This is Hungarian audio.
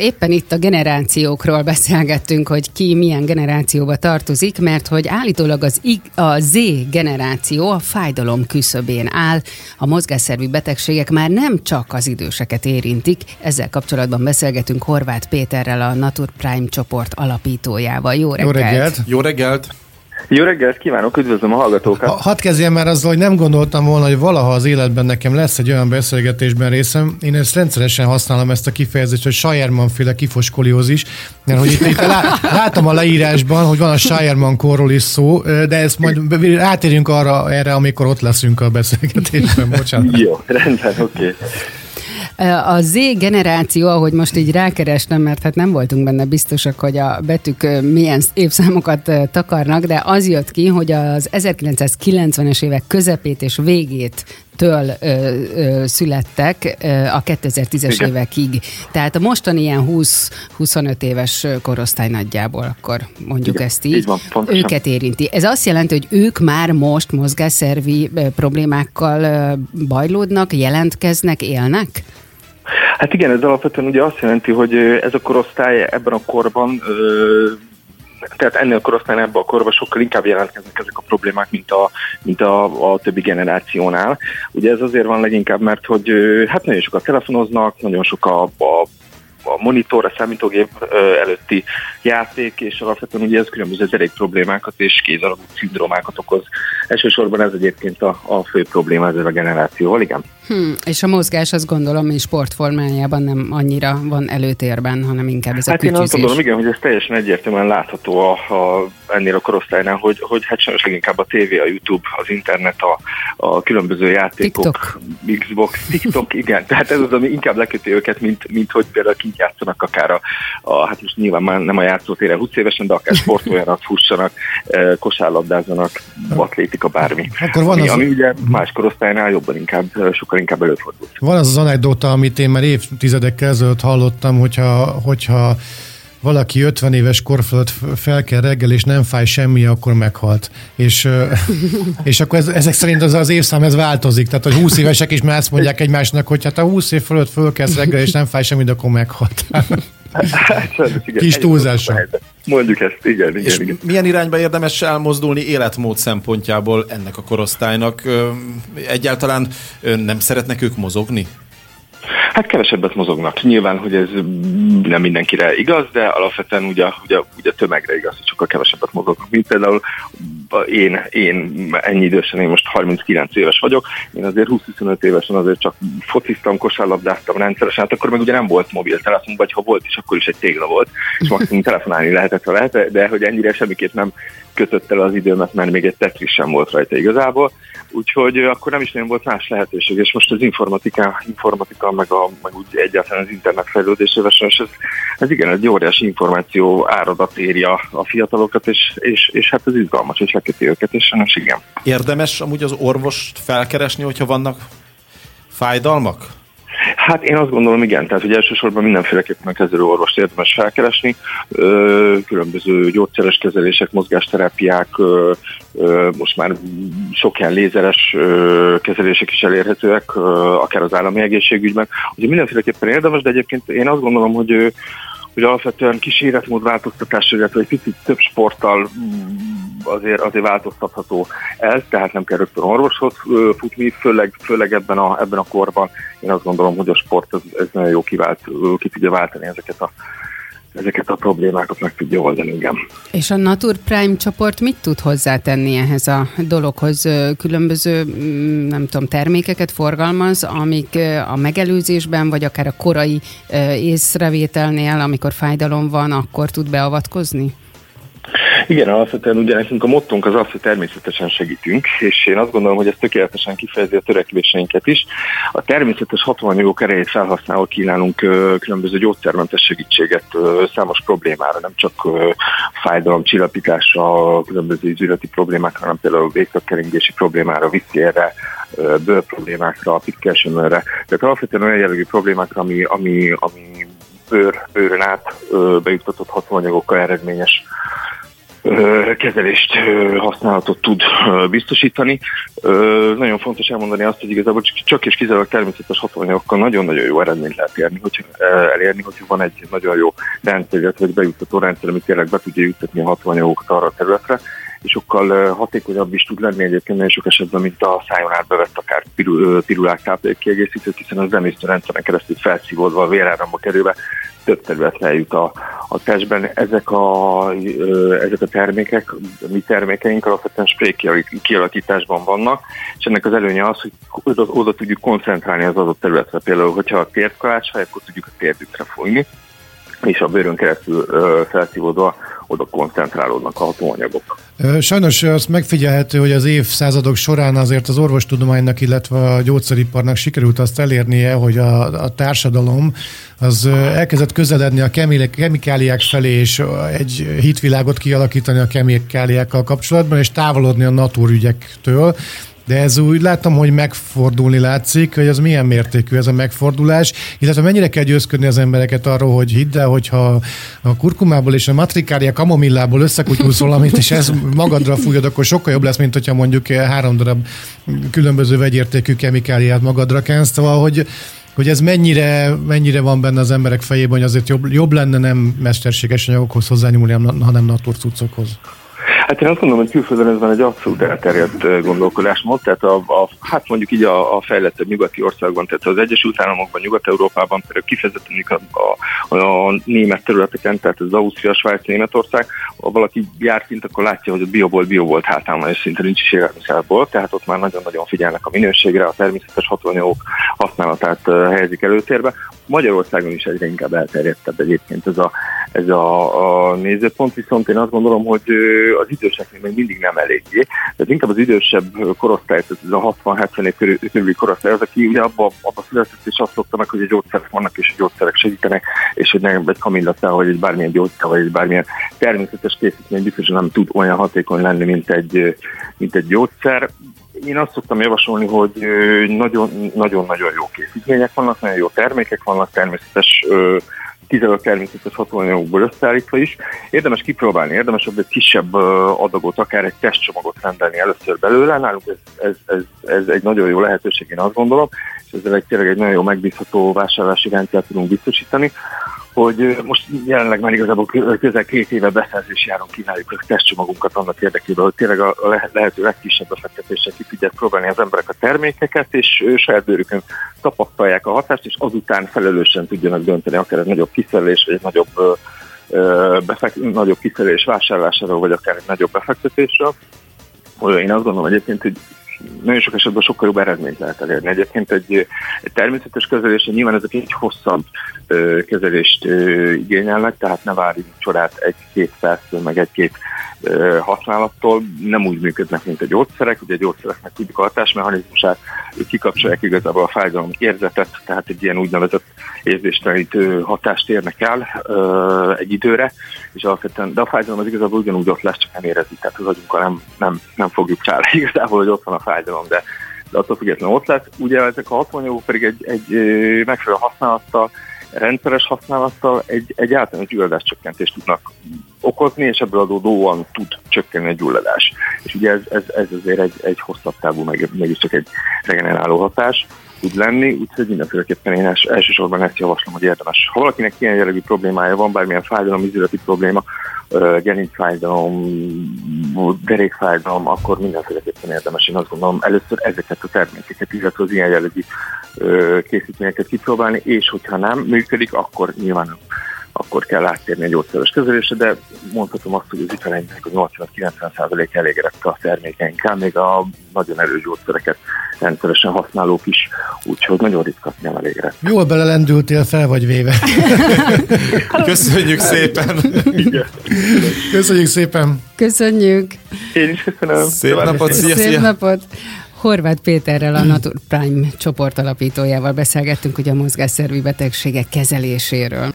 Éppen itt a generációkról beszélgettünk, hogy ki milyen generációba tartozik, mert hogy állítólag az I, a Z generáció a fájdalom küszöbén áll. A mozgásszervi betegségek már nem csak az időseket érintik. Ezzel kapcsolatban beszélgetünk Horváth Péterrel, a Natur Prime csoport alapítójával. Jó reggelt! Jó reggelt! Jó reggelt! Jó reggelt kívánok, üdvözlöm a hallgatókat! Ha, hadd kezdjem már azzal, hogy nem gondoltam volna, hogy valaha az életben nekem lesz egy olyan beszélgetésben részem. Én ezt rendszeresen használom ezt a kifejezést, hogy Scheyerman féle kifoskoliózis, mert hogy itt, itt lá, látom a leírásban, hogy van a Scheyerman korról is szó, de ezt majd átérjünk arra erre, amikor ott leszünk a beszélgetésben. Bocsánat. Jó, rendben, oké. Okay. A Z generáció, ahogy most így rákerestem, mert hát nem voltunk benne biztosak, hogy a betűk milyen évszámokat takarnak, de az jött ki, hogy az 1990-es évek közepét és végét től ö, ö, születtek ö, a 2010-es Igen. évekig. Tehát a mostani ilyen 20-25 éves korosztály nagyjából, akkor mondjuk Igen, ezt így, így van, őket érinti. Ez azt jelenti, hogy ők már most mozgásszervi problémákkal bajlódnak, jelentkeznek, élnek? Hát igen, ez alapvetően ugye azt jelenti, hogy ez a korosztály ebben a korban tehát ennél a korosztálynál ebben a korban sokkal inkább jelentkeznek ezek a problémák, mint a, mint a, a többi generációnál. Ugye ez azért van leginkább, mert hogy hát nagyon sokat telefonoznak, nagyon sok a, a a monitor, a számítógép előtti játék, és alapvetően ugye ez különböző derék problémákat és kézalagú szindrómákat okoz. Elsősorban ez egyébként a, a fő probléma ezzel a generációval, igen. Hmm, és a mozgás azt gondolom, hogy sportformájában nem annyira van előtérben, hanem inkább ez hát a kütyüzés. én azt gondolom, igen, hogy ez teljesen egyértelműen látható a, a, ennél a korosztálynál, hogy, hogy hát sajnos leginkább a tévé, a YouTube, az internet, a, a különböző játékok, TikTok. Xbox, TikTok, igen. Tehát ez az, ami inkább leköti őket, mint, mint hogy például kint játszanak akár a, a, hát most nyilván már nem a játszótéren 20 évesen, de akár sportoljanak, fussanak, kosárlabdázanak, atlétika, bármi. Akkor van ami, az... ami ugye más korosztálynál jobban inkább, sokkal inkább előfordult. Van az az anekdota, amit én már évtizedekkel ezelőtt hallottam, hogyha, hogyha valaki 50 éves kor fölött fel kell reggel, és nem fáj semmi, akkor meghalt. És, és akkor ez, ezek szerint az, az évszám ez változik. Tehát, hogy 20 évesek is már azt mondják egymásnak, hogy hát a 20 év fölött fölkezd reggel, és nem fáj semmi, de akkor meghalt. Hát, Kis túlzása. Mondjuk ezt, igen, igen, És igen. milyen irányba érdemes elmozdulni életmód szempontjából ennek a korosztálynak? Egyáltalán nem szeretnek ők mozogni? Hát kevesebbet mozognak. Nyilván, hogy ez nem mindenkire igaz, de alapvetően ugye, ugye, ugye tömegre igaz, hogy sokkal kevesebbet mozognak. Mint például én, én ennyi idősen, én most 39 éves vagyok, én azért 20-25 évesen azért csak fociztam, kosárlabdáztam rendszeresen, hát akkor meg ugye nem volt mobiltelefon, vagy ha volt is, akkor is egy tégla volt, és maximum telefonálni lehetett, ha lehet, de hogy ennyire semmiképp nem kötött el az időmet, mert még egy Tetris sem volt rajta igazából, úgyhogy akkor nem is nagyon volt más lehetőség, és most az informatika, informatika meg, a, meg úgy egyáltalán az internet fejlődésével és ez, ez igen, egy óriási információ áradat éri a, a fiatalokat, és, és, és hát ez izgalmas, és leköti őket, és sajnos igen. Érdemes amúgy az orvost felkeresni, hogyha vannak fájdalmak? Hát én azt gondolom, igen, tehát hogy elsősorban mindenféleképpen kezelő orvost érdemes felkeresni. Különböző gyógyszeres kezelések, mozgásterápiák, most már sok ilyen lézeres kezelések is elérhetőek, akár az állami egészségügyben. Ugye mindenféleképpen érdemes, de egyébként én azt gondolom, hogy hogy alapvetően kis életmódváltoztatás, illetve egy picit több sporttal azért, azért változtatható ez, tehát nem kell rögtön orvoshoz futni, főleg, főleg ebben, a, ebben a korban. Én azt gondolom, hogy a sport ez, ez nagyon jó kivált, ki tudja váltani ezeket a ezeket a problémákat meg tudja oldani, igen. És a Natur Prime csoport mit tud hozzátenni ehhez a dologhoz? Különböző, mm, nem tudom, termékeket forgalmaz, amik a megelőzésben, vagy akár a korai észrevételnél, amikor fájdalom van, akkor tud beavatkozni? Igen, alapvetően ugye nekünk a mottunk az az, hogy természetesen segítünk, és én azt gondolom, hogy ez tökéletesen kifejezi a törekvéseinket is. A természetes hatóanyagok erejét felhasználva kínálunk különböző gyógyszermentes segítséget számos problémára, nem csak fájdalom csillapításra, különböző izületi problémákra, hanem például végtagkeringési problémára, viszkérre, bőr problémákra, pitkelsőmőre. Tehát alapvetően olyan jellegű problémákra, ami, ami, ami bőr, bőrön át bejuttatott hatóanyagokkal eredményes kezelést, használatot tud biztosítani. Nagyon fontos elmondani azt, hogy igazából csak és kizárólag természetes hatóanyagokkal nagyon-nagyon jó eredményt lehet érni, hogy elérni, hogyha van egy nagyon jó rendszer, illetve egy bejuttató rendszer, ami tényleg be tudja juttatni a hatóanyagokat arra a területre, és sokkal hatékonyabb is tud lenni egyébként nagyon sok esetben, mint a szájon átbevett akár pirulák táplálékkiegészítők, hiszen az emésztőrendszeren keresztül felszívódva a véráramba kerülve több területre eljut a, a testben. Ezek a, ezek a termékek, mi termékeink alapvetően spray kialakításban vannak, és ennek az előnye az, hogy oda, oda tudjuk koncentrálni az adott területre. Például, hogyha a térkalács fáj, akkor tudjuk a térdükre fújni, és a bőrön keresztül felszívódva oda koncentrálódnak a hatóanyagok. Sajnos azt megfigyelhető, hogy az évszázadok során azért az orvostudománynak, illetve a gyógyszeriparnak sikerült azt elérnie, hogy a, a társadalom az elkezdett közeledni a kemikáliák felé, és egy hitvilágot kialakítani a kemikáliákkal kapcsolatban, és távolodni a natúrügyektől. De ez úgy látom, hogy megfordulni látszik, hogy az milyen mértékű ez a megfordulás, illetve mennyire kell győzködni az embereket arról, hogy hidd el, hogyha a kurkumából és a matrikária kamomillából összekutyulsz valamit, és ez magadra fújod, akkor sokkal jobb lesz, mint hogyha mondjuk három darab különböző vegyértékű kemikáliát magadra kensz. Szóval, hogy hogy ez mennyire, mennyire van benne az emberek fejében, hogy azért jobb, jobb lenne nem mesterséges anyagokhoz hozzányúlni, hanem naturcucokhoz. Hát én azt gondolom, hogy külföldön ez van egy abszolút elterjedt gondolkodásmód, tehát a, a, hát mondjuk így a, a fejlettebb nyugati országban, tehát az Egyesült Államokban, Nyugat-Európában, például kifejezetten a, a, a német területeken, tehát az Ausztria, Svájc, Németország, ha valaki jár kint, akkor látja, hogy a biobolt biobolt hátán van, és szinte nincs is élelmiszerból, tehát ott már nagyon-nagyon figyelnek a minőségre, a természetes hatóanyagok használatát helyezik előtérbe. Magyarországon is egyre inkább elterjedtebb egyébként ez a, ez a, a nézőpont, viszont én azt gondolom, hogy az időseknél még mindig nem eléggé. Tehát inkább az idősebb korosztály, tehát ez a 60-70 év körül, körüli korosztály, az, aki ugye abba, abba született, és azt szokta meg, hogy a gyógyszerek vannak, és a gyógyszerek segítenek, és hogy nem egy kamillatál, hogy egy bármilyen gyógyszer, vagy egy bármilyen természetes készítmény biztosan nem tud olyan hatékony lenni, mint egy, mint egy gyógyszer én azt szoktam javasolni, hogy nagyon-nagyon jó készítmények vannak, nagyon jó termékek vannak, természetes kizárólag természetes hatóanyagokból összeállítva is. Érdemes kipróbálni, érdemes egy kisebb adagot, akár egy testcsomagot rendelni először belőle. Nálunk ez, ez, ez, ez egy nagyon jó lehetőség, én azt gondolom, és ezzel egy tényleg egy nagyon jó megbízható vásárlási rendszert tudunk biztosítani hogy most jelenleg már igazából közel két éve beszerzési áron kínáljuk a testcsomagunkat annak érdekében, hogy tényleg a lehető legkisebb befektetéssel ki tudják próbálni az emberek a termékeket, és saját bőrükön tapasztalják a hatást, és azután felelősen tudjanak dönteni, akár egy nagyobb kiszerelés, vagy egy nagyobb, befekt, nagyobb kiszerelés vásárlásáról, vagy akár egy nagyobb befektetésről. Én azt gondolom egyébként, hogy nagyon sok esetben sokkal jobb eredményt lehet elérni. Egyébként egy, egy természetes kezelés, nyilván ezek egy hosszabb ö, kezelést ö, igényelnek, tehát ne várjunk csodát egy-két perctől, meg egy-két használattól. Nem úgy működnek, mint a gyógyszerek. Ugye a gyógyszereknek tudjuk a hatásmechanizmusát, ők kikapcsolják igazából a fájdalom érzetet, tehát egy ilyen úgynevezett érzéstelenítő hatást érnek el ö, egy időre, és alapvetően, de a fájdalom az igazából ugyanúgy ott lesz, csak nem érezi, tehát az agyunkkal nem, nem, nem fogjuk csára igazából, hogy ott van a fájdalom, de, de attól függetlenül ott lesz. Ugye ezek a hatóanyagok pedig egy, egy megfelelő használattal, rendszeres használattal egy, egy általános gyulladáscsökkentést tudnak okozni, és ebből adódóan tud csökkenni a gyulladás. És ugye ez, ez, ez azért egy, egy hosszabb távú, meg, mégiscsak egy regeneráló hatás tud lenni, úgyhogy mindenféleképpen én els, elsősorban ezt javaslom, hogy érdemes. Ha valakinek ilyen jellegű problémája van, bármilyen fájdalom, izületi probléma, gerincfájdalom, derékfájdalom, akkor mindenféleképpen érdemes. Én azt gondolom először ezeket a termékeket, illetve az ilyen jellegű készítményeket kipróbálni, és hogyha nem működik, akkor nyilván akkor kell áttérni egy gyógyszeres kezelésre, de mondhatom azt, hogy az ügyfeleinknek az 80-90% elégedett a termékeinkkel, még a nagyon erős gyógyszereket rendszeresen használók is, úgyhogy nagyon ritka nem elégedett. Jól belelendültél, fel vagy véve. Köszönjük szépen! Köszönjük szépen! Köszönjük! Én is köszönöm! Szép napot! Szia, Szép napot! Horváth Péterrel, a Natur Prime csoport alapítójával beszélgettünk ugye a mozgásszervi betegségek kezeléséről.